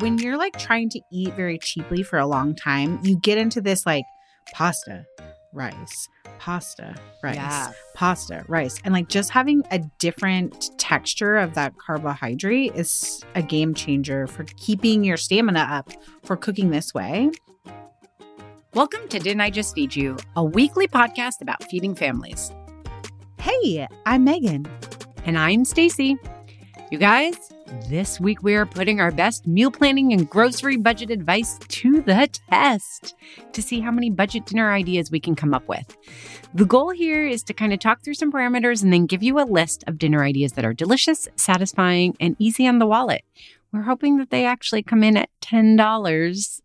When mm. you're like trying to eat very cheaply for a long time, you get into this like pasta, rice, pasta, rice, Yeah. pasta, rice. And like just having a different texture of that carbohydrate is a game changer for keeping your stamina up for cooking this way. Welcome to Didn't I Just Feed You, a weekly podcast about feeding families. Hey, I'm Megan. And I'm Stacy. You guys, this week we are putting our best meal planning and grocery budget advice to the test to see how many budget dinner ideas we can come up with. The goal here is to kind of talk through some parameters and then give you a list of dinner ideas that are delicious, satisfying, and easy on the wallet. We're hoping that they actually come in at $10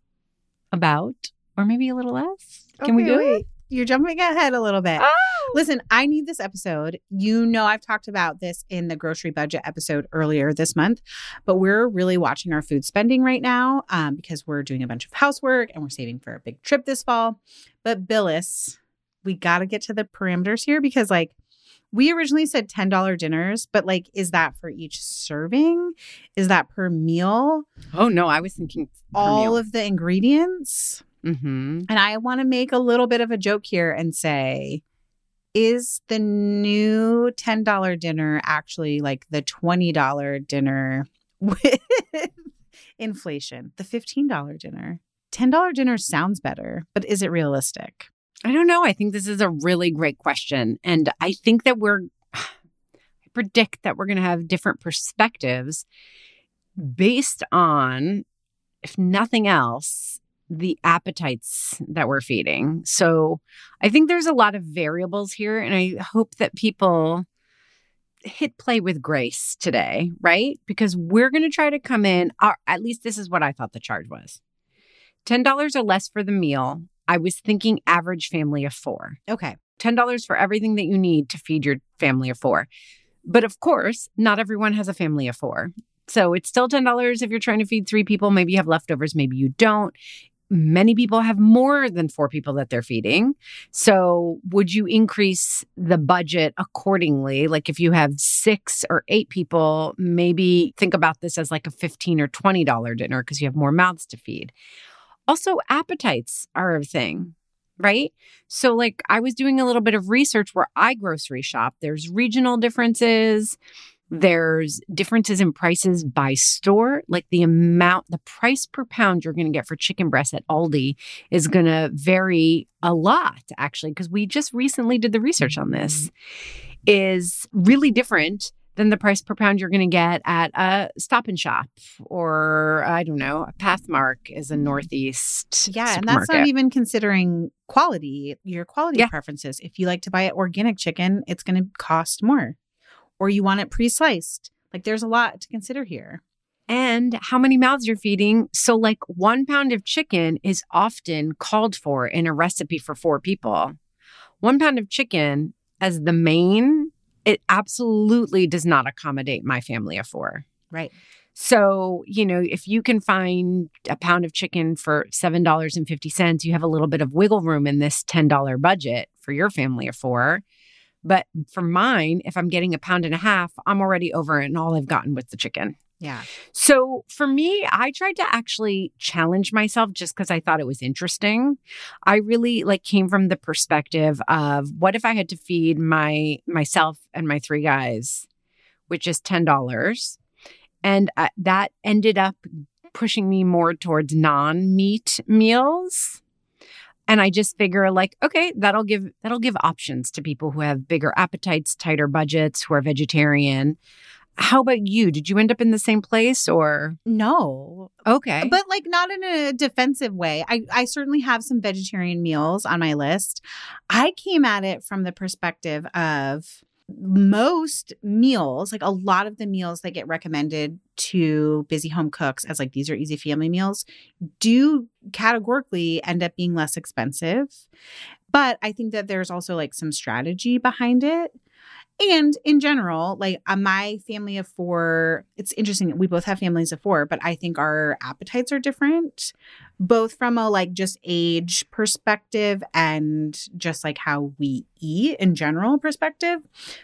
about, or maybe a little less. Can we Okay, do wait. it? You're jumping ahead a little bit. Oh! Listen, I need this episode. You know, I've talked about this in the grocery budget episode earlier this month, but we're really watching our food spending right now um, because we're doing a bunch of housework and we're saving for a big trip this fall. But Billis, we got to get to the parameters here because, like, we originally said $10 dinners, but like, is that for each serving? Is that per meal? Oh, no, I was thinking All meal. of the ingredients? Mm-hmm. And I want to make a little bit of a joke here and say, is the new $10 dinner actually like the $20 dinner with inflation? The $15 dinner? $10 dinner sounds better, but is it realistic? I don't know. I think this is a really great question. And I think that we're, I predict that we're going to have different perspectives based on, if nothing else, the appetites that we're feeding. So I think there's a lot of variables here. And I hope that people hit play with grace today, right? Because we're going to try to come in, or at least this is what I thought the charge was $10 or less for the meal. I was thinking average family of four. Okay. $10 for everything that you need to feed your family of four. But of course, not everyone has a family of four. So it's still $10 if you're trying to feed three people. Maybe you have leftovers, maybe you don't. Many people have more than four people that they're feeding. So would you increase the budget accordingly? Like if you have six or eight people, maybe think about this as like a 15 or $20 dinner because you have more mouths to feed. Also, appetites are a thing, right? So, like, I was doing a little bit of research where I grocery shop. There's regional differences. There's differences in prices by store. Like the amount, the price per pound you're going to get for chicken breast at Aldi is going to vary a lot, actually, because we just recently did the research on this, mm-hmm. is really different than the price per pound you're going to get at a stop and shop or I don't know, a Pathmark is a mm-hmm. Northeast. Yeah. And that's not even considering quality, your quality Yeah. preferences. If you like to buy organic chicken, it's going to cost more. Or you want it pre sliced. Like there's a lot to consider here. and how many mouths you're feeding. So, like one pound of chicken is often called for in a recipe for four people. One pound of chicken as the main, it absolutely does not accommodate my family of four. Right. So, you know, if you can find a pound of chicken for $7.50, you have a little bit of wiggle room in this $10 budget for your family of four. But for mine, if I'm getting a pound and a half, I'm already over it and all I've gotten was the chicken. Yeah. So for me, I tried to actually challenge myself just because I thought it was interesting. I really like came from the perspective of what if I had to feed my myself and my three guys, which is ten dollars, And uh, that ended up pushing me more towards non meat meals. And I just figure like, okay, that'll give that'll give options to people who have bigger appetites, tighter budgets, who are vegetarian. How about you? Did you end up in the same place or No, okay? but like not in a defensive way. I, I certainly have some vegetarian meals on my list. I came at it from the perspective of most meals, like a lot of the meals that get recommended to busy home cooks as like these are easy family meals, do categorically end up being less expensive. But I think that there's also like some strategy behind it. And in general, like uh, my family of four, it's interesting. We both have families of four, but I think our appetites are different, both from a like just age perspective and just like how we eat in general perspective.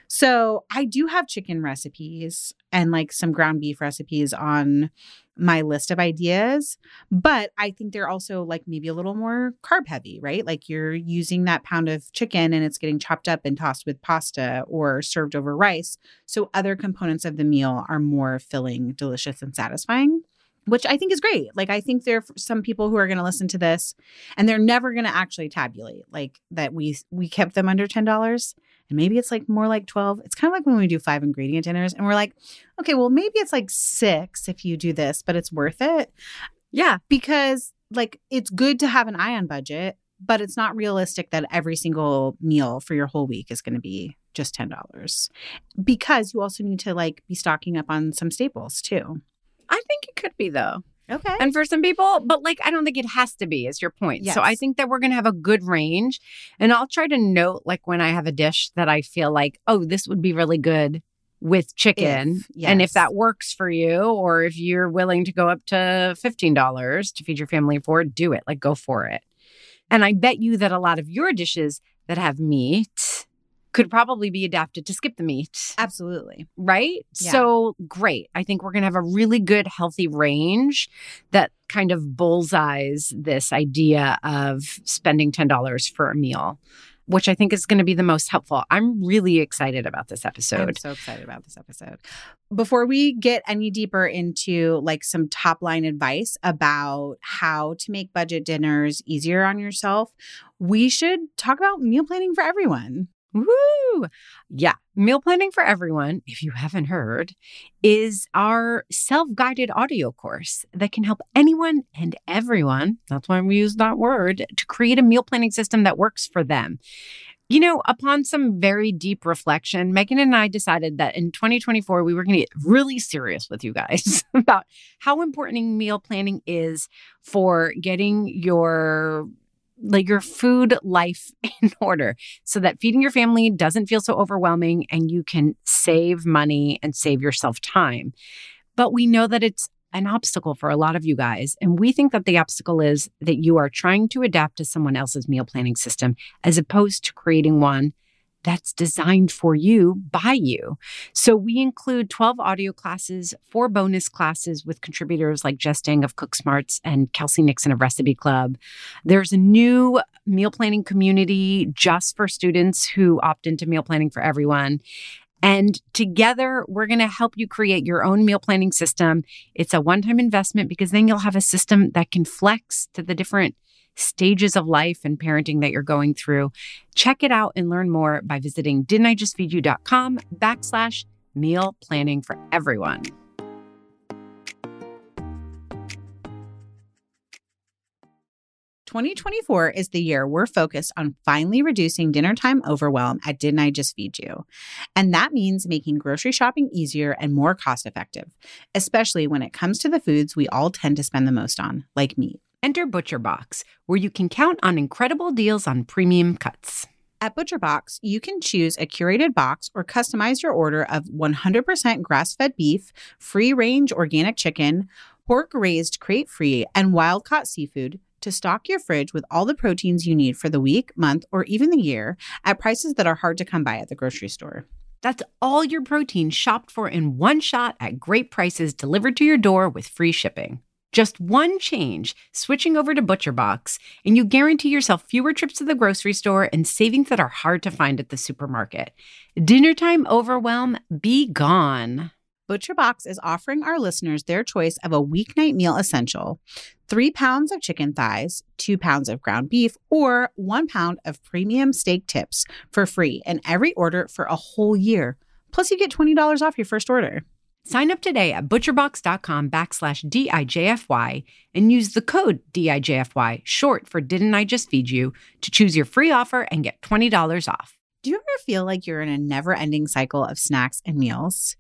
So I do have chicken recipes and like some ground beef recipes on my list of ideas, but I think they're also like maybe a little more carb heavy, right? Like you're using that pound of chicken and it's getting chopped up and tossed with pasta or served over rice. So other components of the meal are more filling, delicious, and satisfying. Which I think is great. Like, I think there are some people who are going to listen to this and they're never going to actually tabulate like that we we kept them under $10 and maybe it's like more like 12 it's kind of like when we do five ingredient dinners and we're like okay well maybe it's like six if you do this but it's worth it yeah. because like it's good to have an eye on budget but it's not realistic that every single meal for your whole week is going to be just $10 because you also need to like be stocking up on some staples too I think it could be though. okay And for some people, but like I don't think it has to be, is your point. So I think that we're gonna have a good range. And I'll try to note like when I have a dish that I feel like, oh, this would be really good with chicken. If, And if that works for you, or if you're willing to go up to $15 to feed your family for do it. Like go for it. And I bet you that a lot of your dishes that have meat could probably be adapted to skip the meat absolutely right? Yeah. So great. I think we're going to have a really good, healthy range that kind of bullseyes this idea of spending $10 for a meal, which I think is going to be the most helpful. I'm really excited about this episode. I'm so excited about this episode. Before we get any deeper into like some top line advice about how to make budget dinners easier on yourself, we should talk about meal planning for everyone. Woo! Yeah. Meal planning for everyone, if you haven't heard, is our self guided audio course that can help anyone and everyone, that's why we use that word, to create a meal planning system that works for them. You know, upon some very deep reflection, Megan and I decided that in 2024, we were going to get really serious with you guys about how important meal planning is for getting your like your food life in order so that feeding your family doesn't feel so overwhelming and you can save money and save yourself time. But we know that it's an obstacle for a lot of you guys. And we think that the obstacle is that you are trying to adapt to someone else's meal planning system as opposed to creating one that's designed for you by you. So we include 12 audio classes, four bonus classes with contributors like Jess Dang of Cook Smarts and Kelsey Nixon of Recipe Club. There's a new meal planning community just for students who opt into meal planning for everyone. And together, we're going to help you create your own meal planning system. It's a one time investment because then you'll have a system that can flex to the different stages of life and parenting that you're going through. Check it out and learn more by visiting didn't-I-just-feed-you.com backslash meal planning for everyone. Twenty twenty four is the year we're focused on finally reducing dinner time overwhelm at Didn't I Just Feed You? And that means making grocery shopping easier and more cost effective, especially when it comes to the foods we all tend to spend the most on, like meat. Enter ButcherBox, where you can count on incredible deals on premium cuts. At ButcherBox, you can choose a curated box or customize your order of 100% grass fed beef, free range organic chicken, pork raised crate free, and wild caught seafood to stock your fridge with all the proteins you need for the week, month, or even the year at prices that are hard to come by at the grocery store. That's all your protein shopped for in one shot at great prices delivered to your door with free shipping. Just one change, switching over to ButcherBox, and you guarantee yourself fewer trips to the grocery store and savings that are hard to find at the supermarket. Dinnertime overwhelm, be gone. ButcherBox is offering our listeners their choice of a weeknight meal essential three pounds of chicken thighs, two pounds of ground beef, or one pound of premium steak tips for free in every order for a whole year. Plus, you get $20 off your first order. Sign up today at butcherbox.com backslash DIJFY and use the code DIJFY, short for Didn't I Just Feed You, to choose your free offer and get $20 off. Do you ever feel like you're in a never ending cycle of snacks and meals?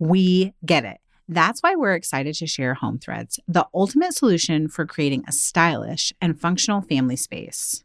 We get it. That's why we're excited to share Home Threads, the ultimate solution for creating a stylish and functional family space.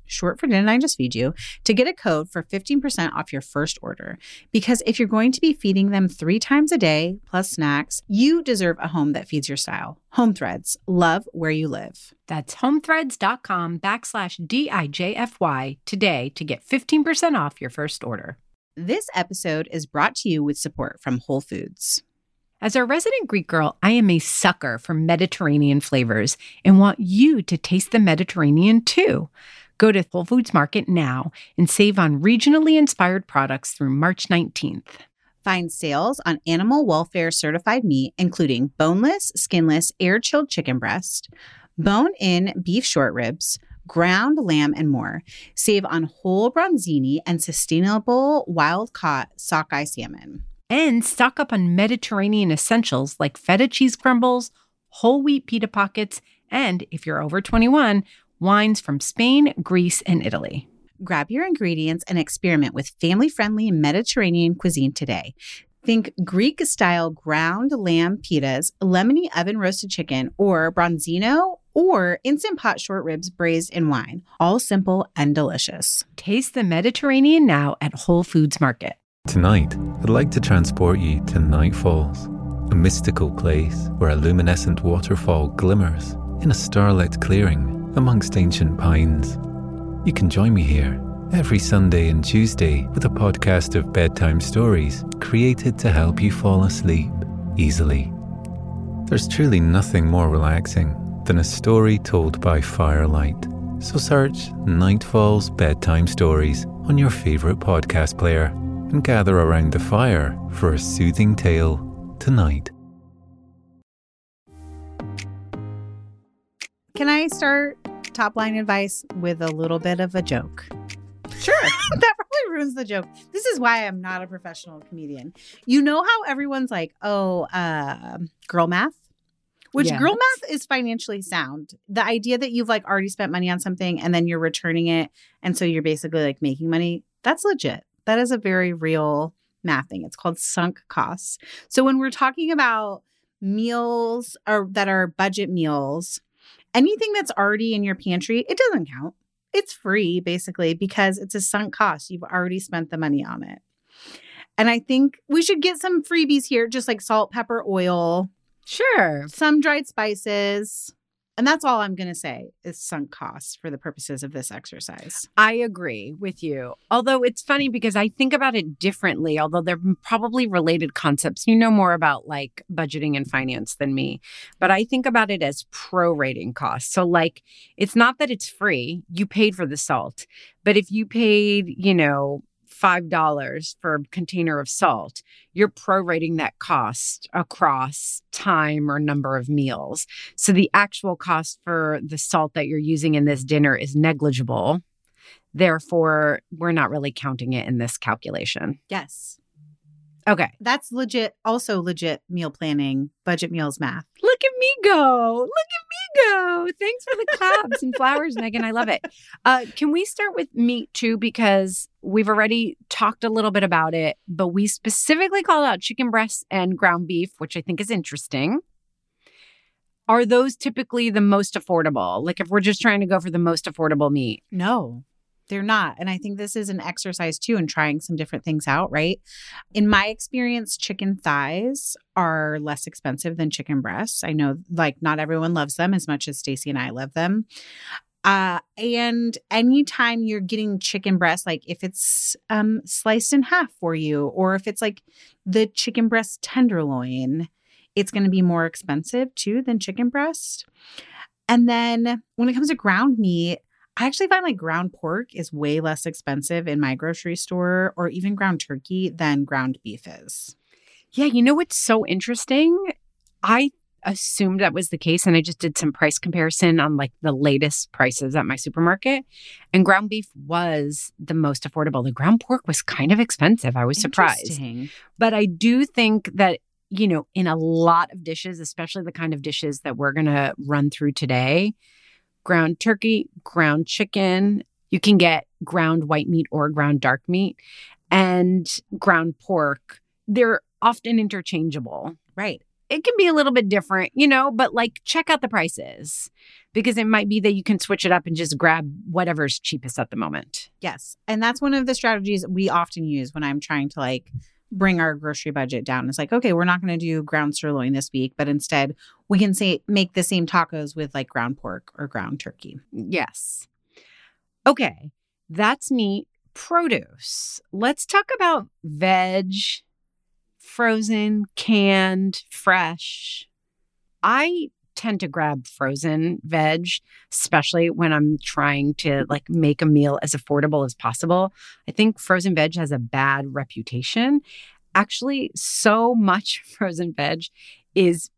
short for Didn't I Just Feed You, to get a code for 15% off your first order. Because if you're going to be feeding them three times a day plus snacks, you deserve a home that feeds your style. Home Threads, love where you live. That's homethreads.com backslash DIJFY today to get 15% off your first order. This episode is brought to you with support from Whole Foods. As a resident Greek girl, I am a sucker for Mediterranean flavors and want you to taste the Mediterranean too. Go to Whole Foods Market now and save on regionally inspired products through March 19th. Find sales on animal welfare certified meat, including boneless, skinless, air chilled chicken breast, bone in beef short ribs, ground lamb, and more. Save on whole bronzini and sustainable wild caught sockeye salmon and stock up on Mediterranean essentials like feta cheese crumbles, whole wheat pita pockets, and if you're over 21, wines from Spain, Greece, and Italy. Grab your ingredients and experiment with family friendly Mediterranean cuisine today. Think Greek style ground lamb pitas, lemony oven roasted chicken, or bronzino or instant pot short ribs braised in wine. All simple and delicious. Taste the Mediterranean now at Whole Foods Market. Tonight, I'd like to transport you to Night Falls, a mystical place where a luminescent waterfall glimmers in a starlit clearing amongst ancient pines. You can join me here every Sunday and Tuesday with a podcast of bedtime stories created to help you fall asleep easily. There's truly nothing more relaxing than a story told by firelight. So search Night Falls Bedtime Stories on your favourite podcast player and gather around the fire for a soothing tale tonight. Can I start top line advice with a little bit of a joke? Sure. that probably ruins the joke. This is why I'm not a professional comedian. You know how everyone's like, oh, uh, girl math? Which girl math is financially sound. The idea that you've like already spent money on something and then you're returning it. And so you're basically like making money. That's legit. That is a very real math thing. It's called sunk costs. So when we're talking about meals or that are budget meals, anything that's already in your pantry, it doesn't count. It's free basically because it's a sunk cost. You've already spent the money on it. And I think we should get some freebies here, just like salt, pepper, oil. Sure. Some dried spices. And that's all I'm going to say is sunk costs for the purposes of this exercise. I agree with you. Although it's funny because I think about it differently, although they're probably related concepts. You know more about like budgeting and finance than me, but I think about it as prorating costs. So, like, it's not that it's free, you paid for the salt, but if you paid, you know, $5 for a container of salt, you're prorating that cost across time or number of meals. So the actual cost for the salt that you're using in this dinner is negligible. Therefore, we're not really counting it in this calculation. Yes. Okay. That's legit, also legit meal planning, budget meals math. Look at me go. Look go. Thanks for the claps and flowers, Megan. I love it. Uh, can we start with meat too? Because we've already talked a little bit about it, but we specifically called out chicken breasts and ground beef, which I think is interesting. Are those typically the most affordable? Like if we're just trying to go for the most affordable meat? No. They're not. And I think this is an exercise too in trying some different things out, right? In my experience, chicken thighs are less expensive than chicken breasts. I know like not everyone loves them as much as Stacy and I love them. Uh, and anytime you're getting chicken breast, like if it's um, sliced in half for you, or if it's like the chicken breast tenderloin, it's going to be more expensive too than chicken breast. And then when it comes to ground meat, I actually find like ground pork is way less expensive in my grocery store or even ground turkey than ground beef is. Yeah, you know what's so interesting? I assumed that was the case and I just did some price comparison on like the latest prices at my supermarket and ground beef was the most affordable. The ground pork was kind of expensive. I was surprised. But I do think that you know, in a lot of dishes, especially the kind of dishes that we're going to run through today, ground turkey, ground chicken, you can get ground white meat or ground dark meat and ground pork. They're often interchangeable. Right it can be a little bit different, you know, but like check out the prices because it might be that you can switch it up and just grab whatever's cheapest at the moment. Yes. And that's one of the strategies we often use when I'm trying to like bring our grocery budget down. It's like, okay, we're not going to do ground sirloin this week, but instead we can say make the same tacos with like ground pork or ground turkey. Yes. Okay. That's meat. Produce. Let's talk about veg frozen, canned, fresh. I tend to grab frozen veg, especially when I'm trying to like make a meal as affordable as possible. I think frozen veg has a bad reputation. Actually, so much frozen veg is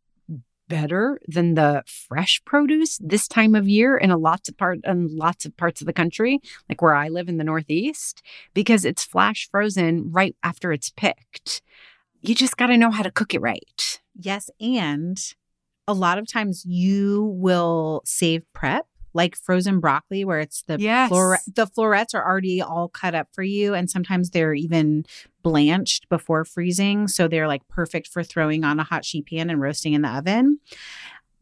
better than the fresh produce this time of year in a lots of part in lots of parts of the country, like where I live in the Northeast, because it's flash frozen right after it's picked you just got to know how to cook it right. Yes. And a lot of times you will save prep like frozen broccoli where it's the yes. Flore- the florets are already all cut up for you and sometimes they're even blanched before freezing so they're like perfect for throwing on a hot sheet pan and roasting in the oven.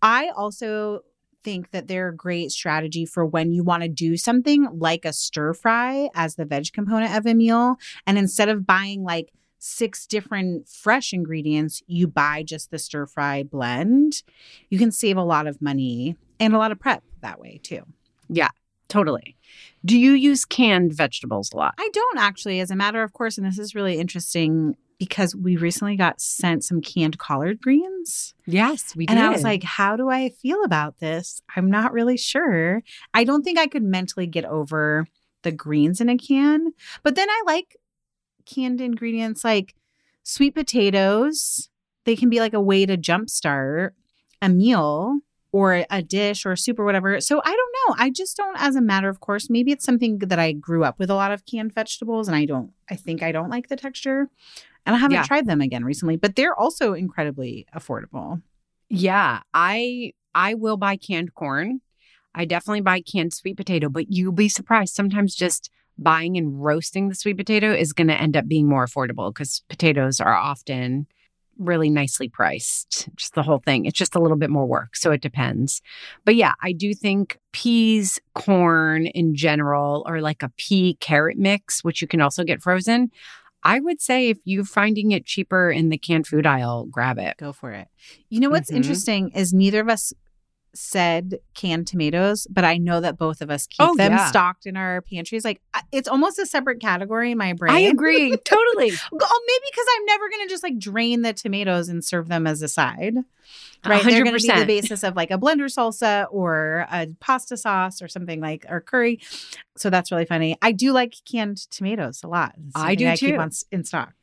I also think that they're a great strategy for when you want to do something like a stir fry as the veg component of a meal and instead of buying like six different fresh ingredients, you buy just the stir fry blend, you can save a lot of money and a lot of prep that way too. Yeah, totally. Do you use canned vegetables a lot? I don't actually, as a matter of course, and this is really interesting because we recently got sent some canned collard greens. Yes, we did. And I was like, how do I feel about this? I'm not really sure. I don't think I could mentally get over the greens in a can. But then I like canned ingredients like sweet potatoes. They can be like a way to jumpstart a meal or a dish or a soup or whatever. So I don't know. I just don't, as a matter of course, maybe it's something that I grew up with a lot of canned vegetables and I don't, I think I don't like the texture. And I haven't yeah. tried them again recently, but they're also incredibly affordable. Yeah. I, I will buy canned corn. I definitely buy canned sweet potato, but you'll be surprised. Sometimes just buying and roasting the sweet potato is going to end up being more affordable because potatoes are often really nicely priced. Just the whole thing. It's just a little bit more work. So it depends. But yeah, I do think peas, corn in general, or like a pea carrot mix, which you can also get frozen. I would say if you're finding it cheaper in the canned food aisle, grab it. Go for it. You know what's mm-hmm. interesting is neither of us said canned tomatoes, but I know that both of us keep oh, them yeah. stocked in our pantries. Like it's almost a separate category in my brain. I agree. totally. oh, maybe because I'm never going to just like drain the tomatoes and serve them as a side. Right. they are going to be the basis of like a blender salsa or a pasta sauce or something like or curry. So that's really funny. I do like canned tomatoes a lot. I do I too. Keep on, in stock.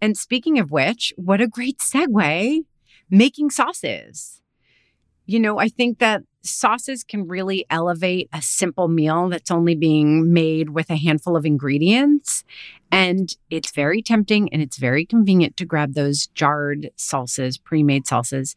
And speaking of which, what a great segue making sauces. You know, I think that sauces can really elevate a simple meal that's only being made with a handful of ingredients. And it's very tempting and it's very convenient to grab those jarred salsas, pre made salsas,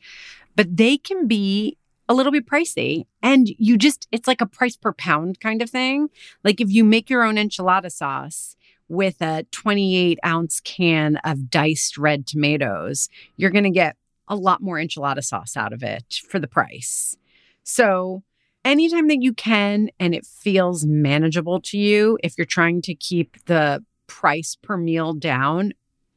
but they can be a little bit pricey. And you just, it's like a price per pound kind of thing. Like if you make your own enchilada sauce, with a 28 ounce can of diced red tomatoes, you're going to get a lot more enchilada sauce out of it for the price. So, anytime that you can and it feels manageable to you, if you're trying to keep the price per meal down,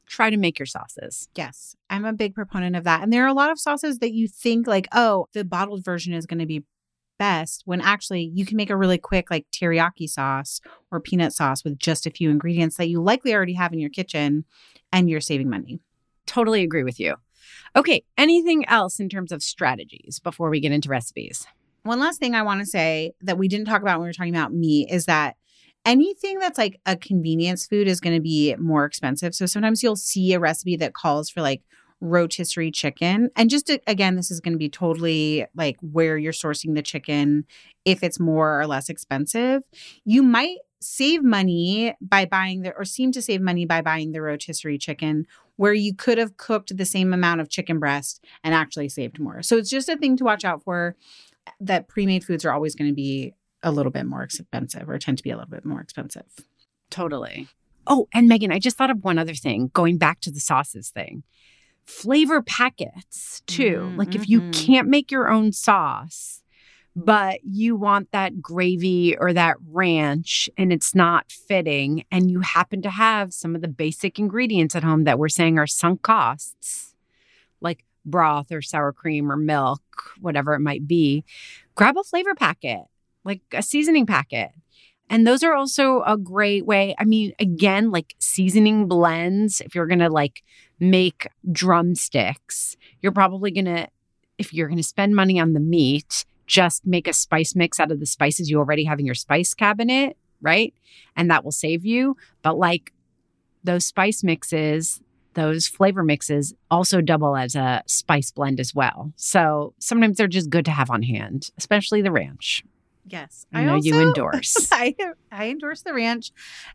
try to make your sauces. Yes, I'm a big proponent of that. And there are a lot of sauces that you think, like, oh, the bottled version is going to be best when actually you can make a really quick like teriyaki sauce or peanut sauce with just a few ingredients that you likely already have in your kitchen and you're saving money. Totally agree with you. Okay, anything else in terms of strategies before we get into recipes? One last thing I want to say that we didn't talk about when we were talking about meat is that anything that's like a convenience food is going to be more expensive. So sometimes you'll see a recipe that calls for like rotisserie chicken. And just to, again, this is going to be totally like where you're sourcing the chicken if it's more or less expensive. You might save money by buying the or seem to save money by buying the rotisserie chicken where you could have cooked the same amount of chicken breast and actually saved more. So it's just a thing to watch out for that pre-made foods are always going to be a little bit more expensive or tend to be a little bit more expensive. Totally. Oh, and Megan, I just thought of one other thing going back to the sauces thing. Flavor packets, too. Mm, like if you mhm. can't make your own sauce, but you want that gravy or that ranch and it's not fitting, and you happen to have some of the basic ingredients at home that we're saying are sunk costs, like broth or sour cream or milk, whatever it might be, grab a flavor packet, like a seasoning packet. And those are also a great way. I mean, again, like seasoning blends, if you're going to like make drumsticks, you're probably going to, if you're going to spend money on the meat, just make a spice mix out of the spices you already have in your spice cabinet, right? And that will save you. But like those spice mixes, those flavor mixes also double as a spice blend as well. So sometimes they're just good to have on hand, especially the ranch. Yes. I know you endorse. I I endorse the ranch,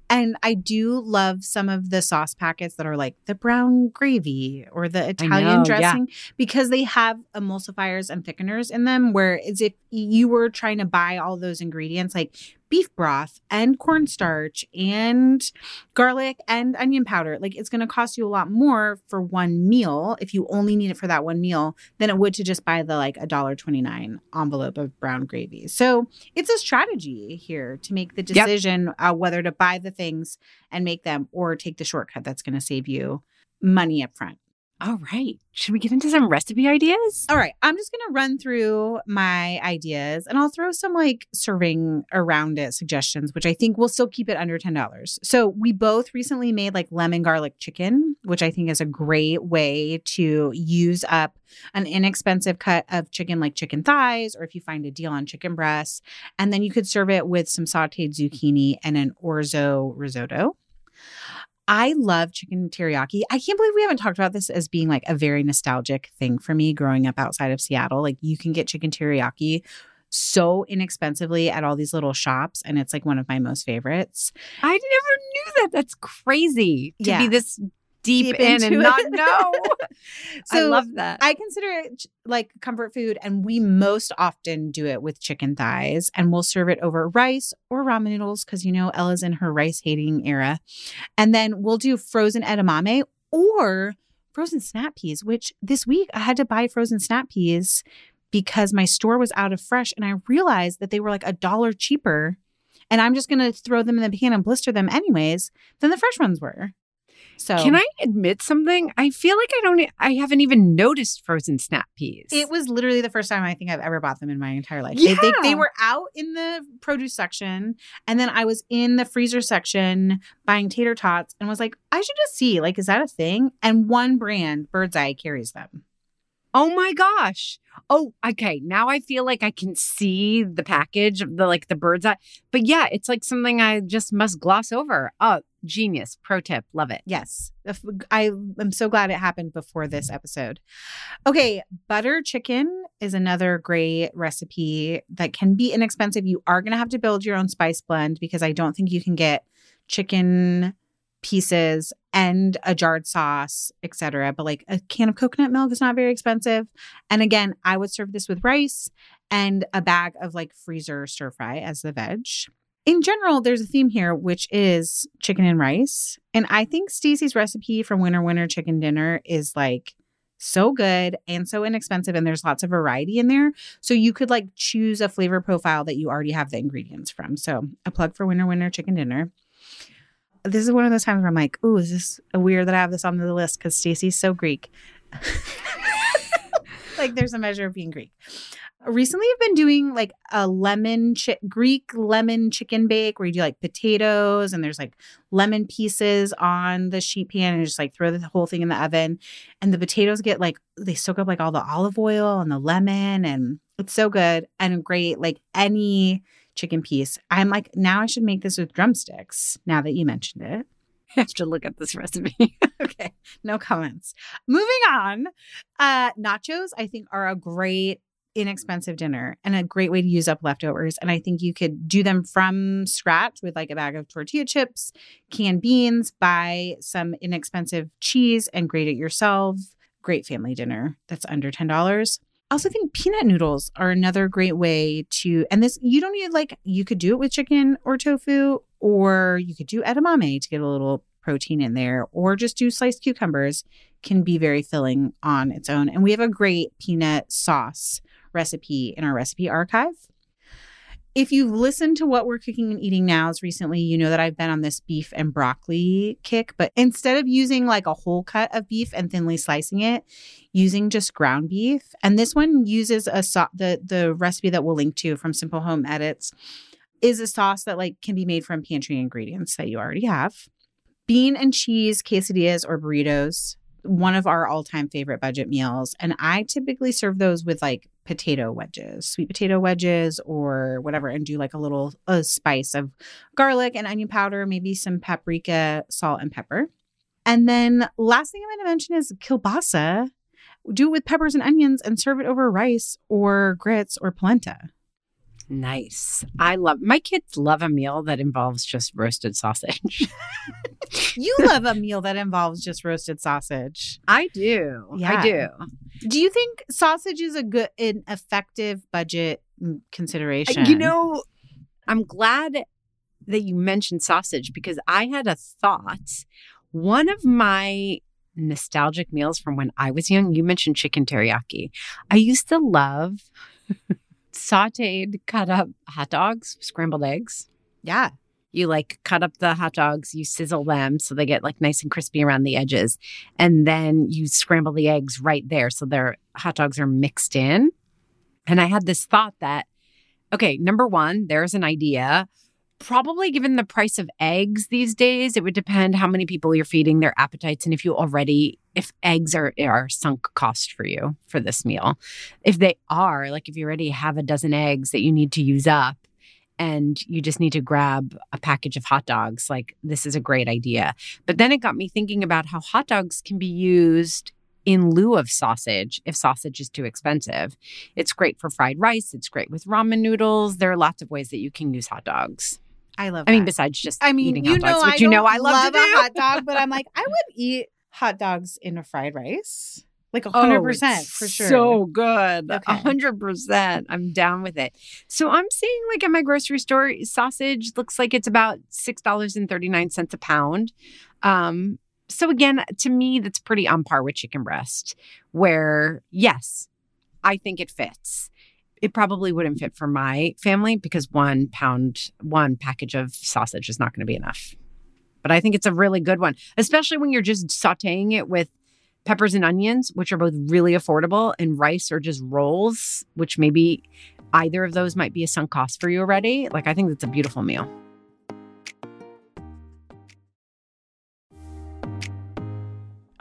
and I do love some of the sauce packets that are like the brown gravy or the Italian know, yeah. dressing because they have emulsifiers and thickeners in them. Where it's if you were trying to buy all those ingredients like beef broth and cornstarch and garlic and onion powder, like it's going to cost you a lot more for one meal if you only need it for that one meal than it would to just buy the like a dollar twenty nine envelope of brown gravy. So it's a strategy here to make the Yep. decision uh, whether to buy the things and make them or take the shortcut that's going to save you money up front. All right. Should we get into some recipe ideas? All right, I'm just going to run through my ideas and I'll throw some like serving around it suggestions, which I think will still keep it under $10. So, we both recently made like lemon garlic chicken, which I think is a great way to use up an inexpensive cut of chicken like chicken thighs, or if you find a deal on chicken breasts. And then you could serve it with some sauteed zucchini and an orzo risotto. I love chicken teriyaki. I can't believe we haven't talked about this as being like a very nostalgic thing for me growing up outside of Seattle. Like you can get chicken teriyaki so inexpensively at all these little shops and it's like one of my most favorites. I never knew that. That's crazy to Yeah. be this deep, Deep in and into not it. know. I love that. I consider it like comfort food and we most often do it with chicken thighs and we'll serve it over rice or ramen noodles cuz you know Ella's in her rice hating era. And then we'll do frozen edamame or frozen snap peas, which this week I had to buy frozen snap peas because my store was out of fresh and I realized that they were like a dollar cheaper and I'm just going to throw them in the pan and blister them anyways than the fresh ones were. So Can I admit something? I feel like I don't. I haven't even noticed frozen snap peas. It was literally the first time I think I've ever bought them in my entire life. They, they, they were out in the produce section, and then I was in the freezer section buying tater tots, and was like, I should just see, like, is that a thing? And one brand, Birds Eye, carries them. Oh my gosh. Oh, okay. Now I feel like I can see the package of the like the bird's eye. But yeah, it's like something I just must gloss over. Oh, genius. Pro tip. Love it. Yes, I am so glad it happened before this episode. Okay, butter chicken is another great recipe that can be inexpensive. You are going to have to build your own spice blend because I don't think you can get chicken pieces and a jarred sauce, etc. But like a can of coconut milk is not very expensive. And again, I would serve this with rice and a bag of like freezer stir fry as the veg. In general, there's a theme here, which is chicken and rice. And I think Stacey's recipe from Winner Winner Chicken Dinner is like so good and so inexpensive. And there's lots of variety in there. So you could like choose a flavor profile that you already have the ingredients from. So a plug for Winner Winner Chicken Dinner. This is one of those times where I'm like, ooh, is this weird that I have this on the list because Stacey's so Greek? like there's a measure of being Greek. Recently, I've been doing like a lemon chi- Greek lemon chicken bake where you do like potatoes and there's like lemon pieces on the sheet pan and just like throw the whole thing in the oven. And the potatoes get like they soak up like all the olive oil and the lemon and it's so good and great. Like any chicken piece. I'm like, now I should make this with drumsticks now that you mentioned it. I have to look at this recipe. okay, no comments. Moving on. Uh nachos I think are a great inexpensive dinner and a great way to use up leftovers and I think you could do them from scratch with like a bag of tortilla chips, canned beans, buy some inexpensive cheese and grate it yourself. Great family dinner that's under $10. I also think peanut noodles are another great way to and this you don't need like you could do it with chicken or tofu or you could do edamame to get a little protein in there or just do sliced cucumbers can be very filling on its own and we have a great peanut sauce recipe in our recipe archive if you've listened to what we're cooking and eating nows recently, you know that I've been on this beef and broccoli kick. But instead of using like a whole cut of beef and thinly slicing it, using just ground beef. And this one uses a so- the the recipe that we'll link to from Simple Home Edits is a sauce that like can be made from pantry ingredients that you already have. Bean and cheese quesadillas or burritos, one of our all-time favorite budget meals, and I typically serve those with like potato wedges, sweet potato wedges or whatever and do like a little a spice of garlic and onion powder, maybe some paprika, salt and pepper. And then last thing I'm going to mention is kielbasa. Do it with peppers and onions and serve it over rice or grits or polenta. Nice. I love my kids love a meal that involves just roasted sausage. you love a meal that involves just roasted sausage. I do. Yeah. I do. Do you think sausage is a good an effective budget consideration? You know, I'm glad that you mentioned sausage because I had a thought. One of my nostalgic meals from when I was young, you mentioned chicken teriyaki. I used to love sauteed, cut up hot dogs, scrambled eggs. yeah. You like cut up the hot dogs, you sizzle them so they get like nice and crispy around the edges. And then you scramble the eggs right there so their hot dogs are mixed in. And I had this thought that, okay, number one, there's an idea. Probably given the price of eggs these days, it would depend how many people you're feeding, their appetites, and if you already, if eggs are, are sunk cost for you for this meal. If they are, like if you already have a dozen eggs that you need to use up, and you just need to grab a package of hot dogs. Like, this is a great idea. But then it got me thinking about how hot dogs can be used in lieu of sausage if sausage is too expensive. It's great for fried rice, it's great with ramen noodles. There are lots of ways that you can use hot dogs. I love I mean, besides just I mean, eating you hot know, dogs, I you know I love, to a hot dog, but I'm like, I would eat hot dogs in a fried rice, like a Oh, hundred percent it's for sure. So good. A Okay. hundred percent. I'm down with it. So I'm seeing like at my grocery store, sausage looks like it's about six dollars and thirty nine cents a pound. Um, so again, to me, that's pretty on par with chicken breast, where yes, I think it fits. It probably wouldn't fit for my family because one pound, one package of sausage is not going to be enough. But I think it's a really good one, especially when you're just sauteing it with peppers and onions, which are both really affordable, and rice or just rolls, which maybe either of those might be a sunk cost for you already. Like, I think that's a beautiful meal.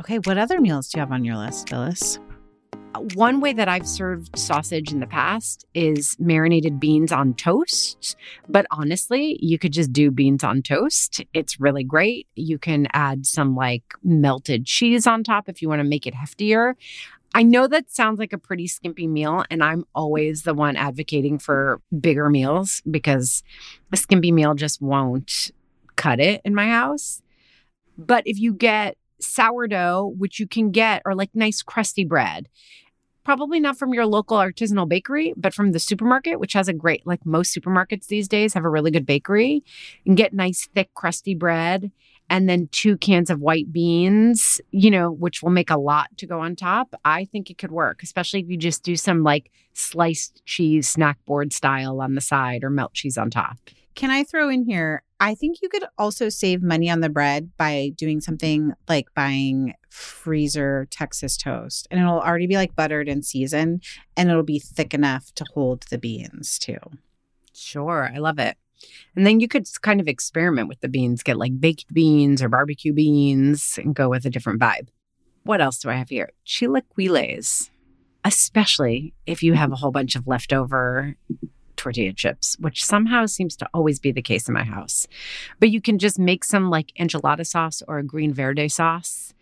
Okay, what other meals do you have on your list, Phyllis? One way that I've served sausage in the past is marinated beans on toast. But honestly, you could just do beans on toast. It's really great. You can add some like melted cheese on top if you want to make it heftier. I know that sounds like a pretty skimpy meal, and I'm always the one advocating for bigger meals because a skimpy meal just won't cut it in my house. But if you get sourdough, which you can get, or like nice crusty bread, probably not from your local artisanal bakery, but from the supermarket, which has a great, like most supermarkets these days have a really good bakery, and get nice, thick, crusty bread. And then two cans of white beans, you know, which will make a lot to go on top. I think it could work, especially if you just do some like sliced cheese snack board style on the side or melt cheese on top. Can I throw in here? I think you could also save money on the bread by doing something like buying freezer Texas toast. And it'll already be like buttered and seasoned and it'll be thick enough to hold the beans too. Sure. I love it. And then you could kind of experiment with the beans, get like baked beans or barbecue beans and go with a different vibe. What else do I have here? Chilaquiles, especially if you have a whole bunch of leftover tortilla chips, which somehow seems to always be the case in my house. But you can just make some like enchilada sauce or a green verde sauce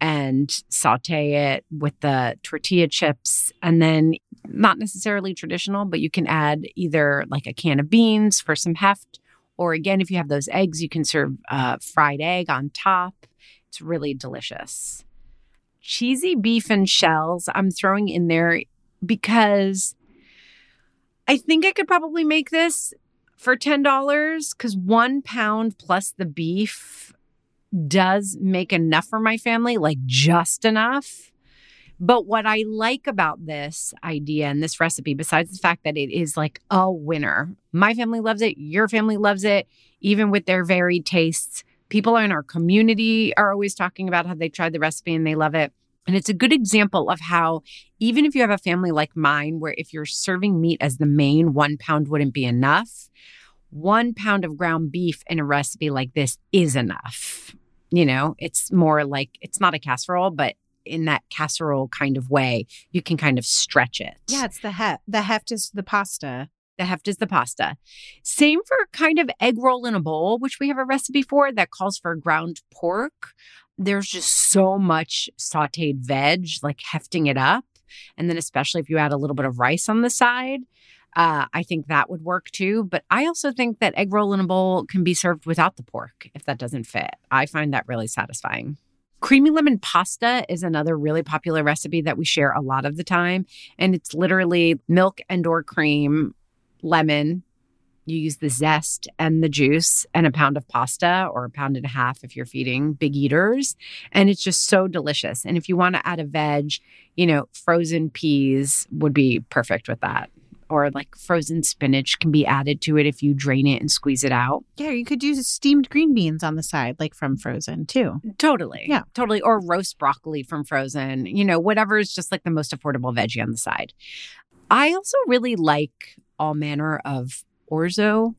and saute it with the tortilla chips. And then, not necessarily traditional, but you can add either like a can of beans for some heft, or again, if you have those eggs, you can serve a fried egg on top. It's really delicious. Cheesy beef and shells, I'm throwing in there because I think I could probably make this for $10 because one pound plus the beef does make enough for my family, like just enough. But what I like about this idea and this recipe, besides the fact that it is like a winner, my family loves it, your family loves it, even with their varied tastes. People in our community are always talking about how they tried the recipe and they love it. And it's a good example of how, even if you have a family like mine, where if you're serving meat as the main, one pound wouldn't be enough. One pound of ground beef in a recipe like this is enough. You know, it's more like it's not a casserole, but in that casserole kind of way, you can kind of stretch it. Yeah, it's the heft. The heft is the pasta. The heft is the pasta. Same for kind of egg roll in a bowl, which we have a recipe for that calls for ground pork there's just so much sauteed veg, like hefting it up. And then, especially if you add a little bit of rice on the side, uh, I think that would work too. But I also think that egg roll in a bowl can be served without the pork if that doesn't fit. I find that really satisfying. Creamy lemon pasta is another really popular recipe that we share a lot of the time. And it's literally milk and or cream, lemon, you use the zest and the juice and a pound of pasta or a pound and a half if you're feeding big eaters. And it's just so delicious. And if you want to add a veg, you know, frozen peas would be perfect with that. Or like frozen spinach can be added to it if you drain it and squeeze it out. Yeah, you could use steamed green beans on the side, like from frozen too. Totally. Yeah. Totally. Or roast broccoli from frozen, you know, whatever is just like the most affordable veggie on the side. I also really like all manner of orzo.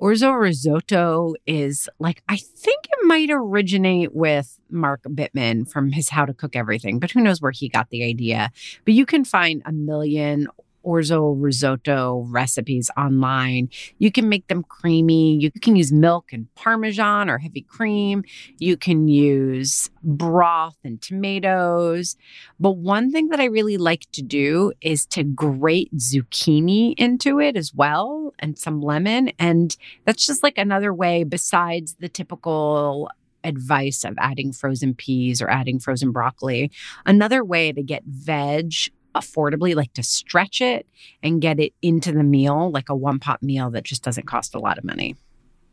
Orzo risotto is like, I think it might originate with Mark Bittman from his How to Cook Everything, but who knows where he got the idea. But you can find a million orzo risotto recipes online. You can make them creamy. You can use milk and parmesan or heavy cream. You can use broth and tomatoes. But one thing that I really like to do is to grate zucchini into it as well and some lemon. And that's just like another way besides the typical advice of adding frozen peas or adding frozen broccoli. Another way to get veg affordably, like to stretch it and get it into the meal, like a one pot meal that just doesn't cost a lot of money.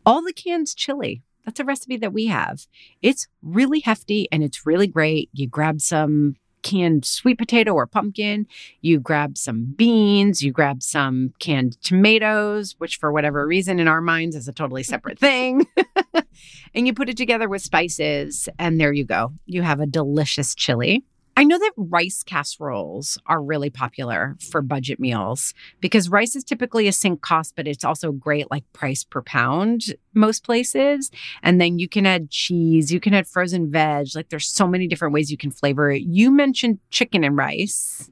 All the cans chili. That's a recipe that we have. It's really hefty and it's really great. You grab some canned sweet potato or pumpkin, you grab some beans, you grab some canned tomatoes, which for whatever reason in our minds is a totally separate thing. and you put it together with spices, and there you go. You have a delicious chili. I know that rice casseroles are really popular for budget meals because rice is typically a sink cost, but it's also great like price per pound most places. And then you can add cheese, you can add frozen veg. Like there's so many different ways you can flavor it. You mentioned chicken and rice.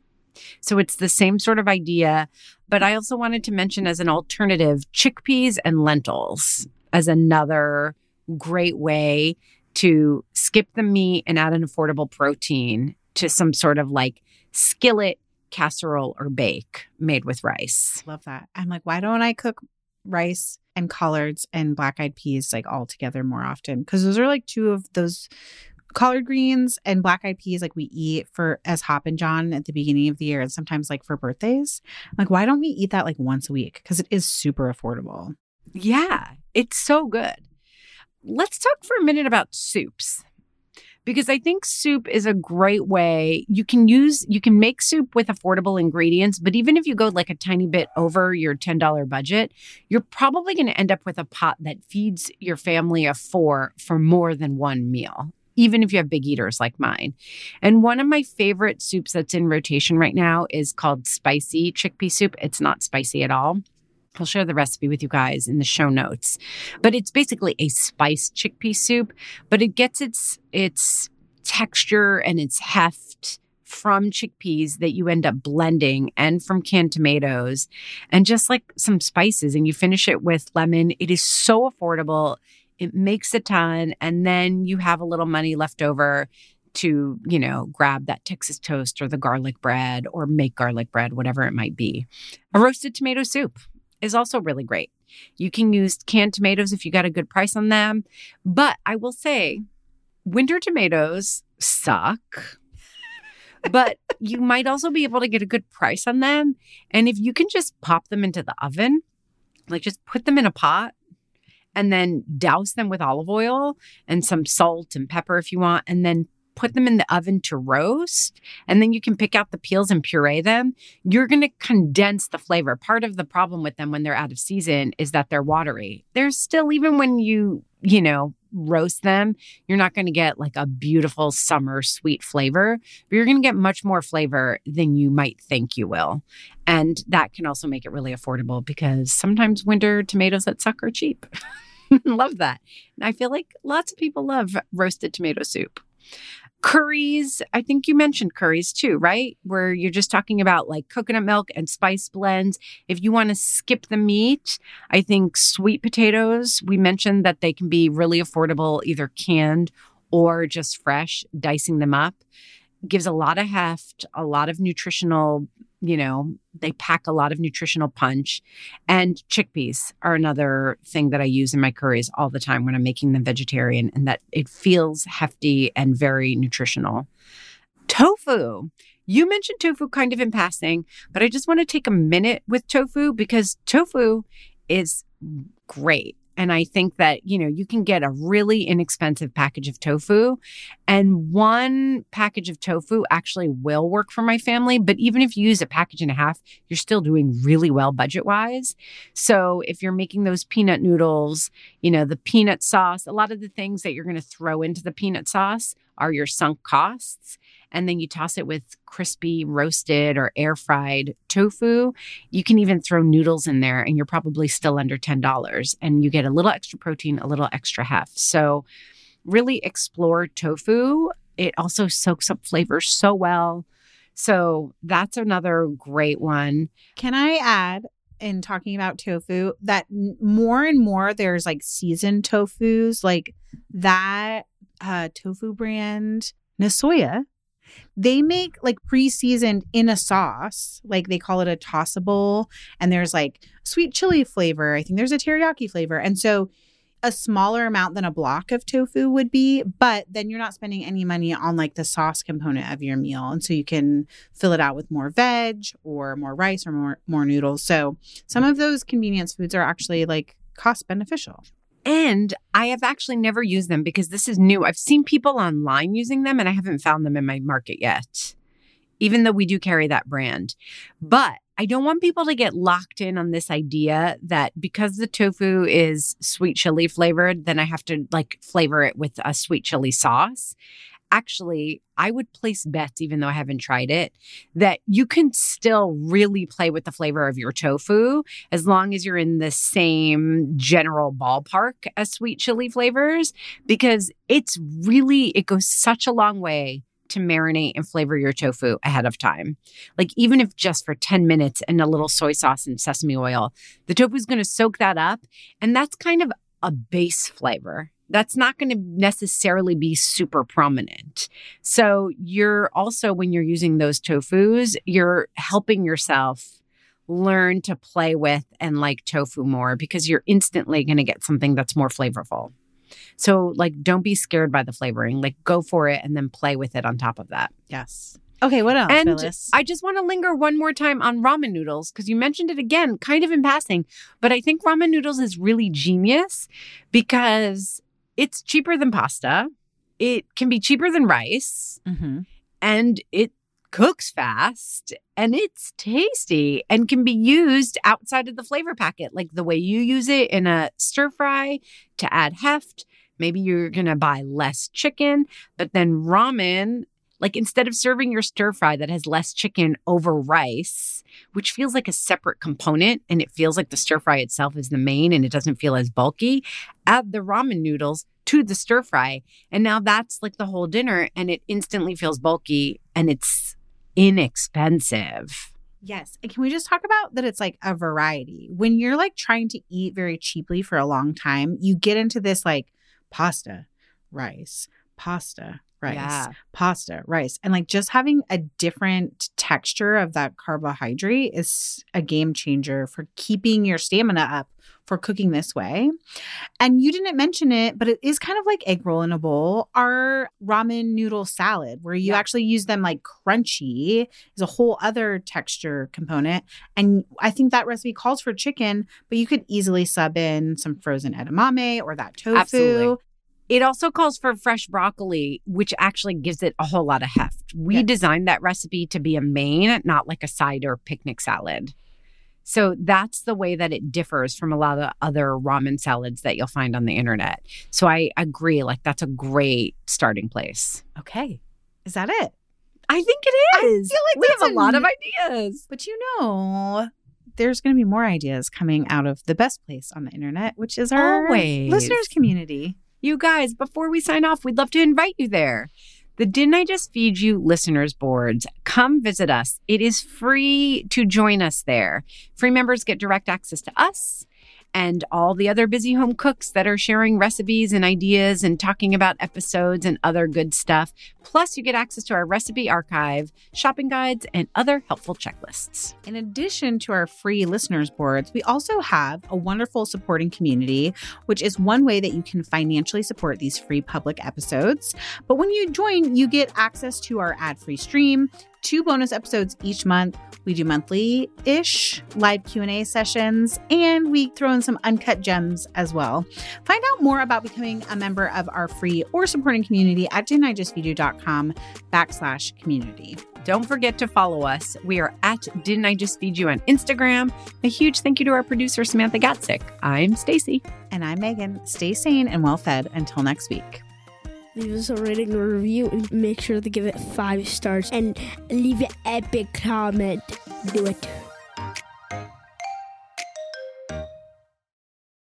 So it's the same sort of idea. But I also wanted to mention as an alternative chickpeas and lentils as another great way to skip the meat and add an affordable protein to some sort of like skillet casserole or bake made with rice. Love that. I'm like, why don't I cook rice and collards and black eyed peas like all together more often? Because those are like two of those collard greens and black eyed peas like we eat for as Hoppin' John at the beginning of the year and sometimes like for birthdays. I'm like, why don't we eat that like once a week? Because it is super affordable. Yeah, it's so good. Let's talk for a minute about soups because I think soup is a great way. You can use, you can make soup with affordable ingredients, but even if you go like a tiny bit over your $10 budget, you're probably going to end up with a pot that feeds your family of four for more than one meal. Even if you have big eaters like mine. And one of my favorite soups that's in rotation right now is called spicy chickpea soup. It's not spicy at all. I'll share the recipe with you guys in the show notes. But it's basically a spiced chickpea soup, but it gets its its texture and its heft from chickpeas that you end up blending and from canned tomatoes and just like some spices and you finish it with lemon. It is so affordable. It makes a ton and then you have a little money left over to, you know, grab that Texas toast or the garlic bread or make garlic bread, whatever it might be. A roasted tomato soup is also really great. You can use canned tomatoes if you got a good price on them. But I will say, winter tomatoes suck. but you might also be able to get a good price on them. And if you can just pop them into the oven, like just put them in a pot and then douse them with olive oil and some salt and pepper if you want, and then put them in the oven to roast, and then you can pick out the peels and puree them, you're going to condense the flavor. Part of the problem with them when they're out of season is that they're watery. They're still, even when you, you know, roast them, you're not going to get like a beautiful summer sweet flavor, but you're going to get much more flavor than you might think you will. And that can also make it really affordable because sometimes winter tomatoes that suck are cheap. love that. I feel like lots of people love roasted tomato soup. Curries, I think you mentioned curries too, right? Where you're just talking about like coconut milk and spice blends. If you want to skip the meat, I think sweet potatoes, we mentioned that they can be really affordable, either canned or just fresh, dicing them up gives a lot of heft, a lot of nutritional you know, they pack a lot of nutritional punch. And chickpeas are another thing that I use in my curries all the time when I'm making them vegetarian, and that it feels hefty and very nutritional. Tofu. You mentioned tofu kind of in passing, but I just want to take a minute with tofu because tofu is great. And I think that, you know, you can get a really inexpensive package of tofu. And one package of tofu actually will work for my family. But even if you use a package and a half, you're still doing really well budget wise. So if you're making those peanut noodles, you know, the peanut sauce, a lot of the things that you're going to throw into the peanut sauce are your sunk costs and then you toss it with crispy roasted or air fried tofu. You can even throw noodles in there and you're probably still under $10 and you get a little extra protein, a little extra heft. So really explore tofu. It also soaks up flavor so well. So that's another great one. Can I add in talking about tofu that more and more there's like seasoned tofus like that uh tofu brand Nasoya they make like pre-seasoned in a sauce, like they call it a tossable, and there's like sweet chili flavor. I think there's a teriyaki flavor. And so a smaller amount than a block of tofu would be, but then you're not spending any money on like the sauce component of your meal. And so you can fill it out with more veg or more rice or more more noodles. So some of those convenience foods are actually like cost beneficial. And I have actually never used them because this is new. I've seen people online using them and I haven't found them in my market yet, even though we do carry that brand. But I don't want people to get locked in on this idea that because the tofu is sweet chili flavored, then I have to like flavor it with a sweet chili sauce actually, I would place bets, even though I haven't tried it, that you can still really play with the flavor of your tofu as long as you're in the same general ballpark as sweet chili flavors, because it's really, it goes such a long way to marinate and flavor your tofu ahead of time. Like, even if just for 10 minutes and a little soy sauce and sesame oil, the tofu is going to soak that up. And that's kind of a base flavor that's not going to necessarily be super prominent. So, you're also, when you're using those tofus, you're helping yourself learn to play with and like tofu more because you're instantly going to get something that's more flavorful. So, like, don't be scared by the flavoring. Like, go for it and then play with it on top of that. Yes. Okay, what else? And Phyllis? I just want to linger one more time on ramen noodles because you mentioned it again, kind of in passing. But I think ramen noodles is really genius because it's cheaper than pasta. It can be cheaper than rice Mm-hmm. and it cooks fast and it's tasty and can be used outside of the flavor packet, like the way you use it in a stir fry to add heft. Maybe you're going to buy less chicken, but then ramen, like instead of serving your stir fry that has less chicken over rice, which feels like a separate component and it feels like the stir fry itself is the main and it doesn't feel as bulky, add the ramen noodles to the stir fry. And now that's like the whole dinner and it instantly feels bulky and it's inexpensive. Yes. And can we just talk about that it's like a variety? When you're like trying to eat very cheaply for a long time, you get into this like pasta, rice, pasta, rice, Yeah. pasta, rice. And like just having a different texture of that carbohydrate is a game changer for keeping your stamina up for cooking this way. And you didn't mention it, but it is kind of like egg roll in a bowl. Our ramen noodle salad, where you Yeah. actually use them like crunchy, is a whole other texture component. And I think that recipe calls for chicken, but you could easily sub in some frozen edamame or that tofu. Absolutely. It also calls for fresh broccoli, which actually gives it a whole lot of heft. We Yeah. designed that recipe to be a main, not like a side or picnic salad. So that's the way that it differs from a lot of other ramen salads that you'll find on the internet. So I agree, like that's a great starting place. Okay. Is that it? I think it is. I feel like we have a lot of ideas. But you know, there's going to be more ideas coming out of the best place on the internet, which is our Always. listeners community. You guys, before we sign off, we'd love to invite you there. The Didn't I Just Feed You listeners boards. Come visit us. It is free to join us there. Free members get direct access to us and all the other busy home cooks that are sharing recipes and ideas and talking about episodes and other good stuff. Plus, you get access to our recipe archive, shopping guides, and other helpful checklists. In addition to our free listeners boards, we also have a wonderful supporting community, which is one way that you can financially support these free public episodes. But when you join, you get access to our ad-free stream, two bonus episodes each month. We do monthly-ish live Q&A sessions, and we throw in some uncut gems as well. Find out more about becoming a member of our free or supporting community at didn'tijustfeedyou.com backslash community. Don't forget to follow us. We are at Didn't I Just Feed You on Instagram. A huge thank you to our producer, Samantha Gatzik. I'm Stacie. And I'm Meghan. Stay sane and well fed until next week. Leave us a rating or review and make sure to give it five stars and leave an epic comment. Do it.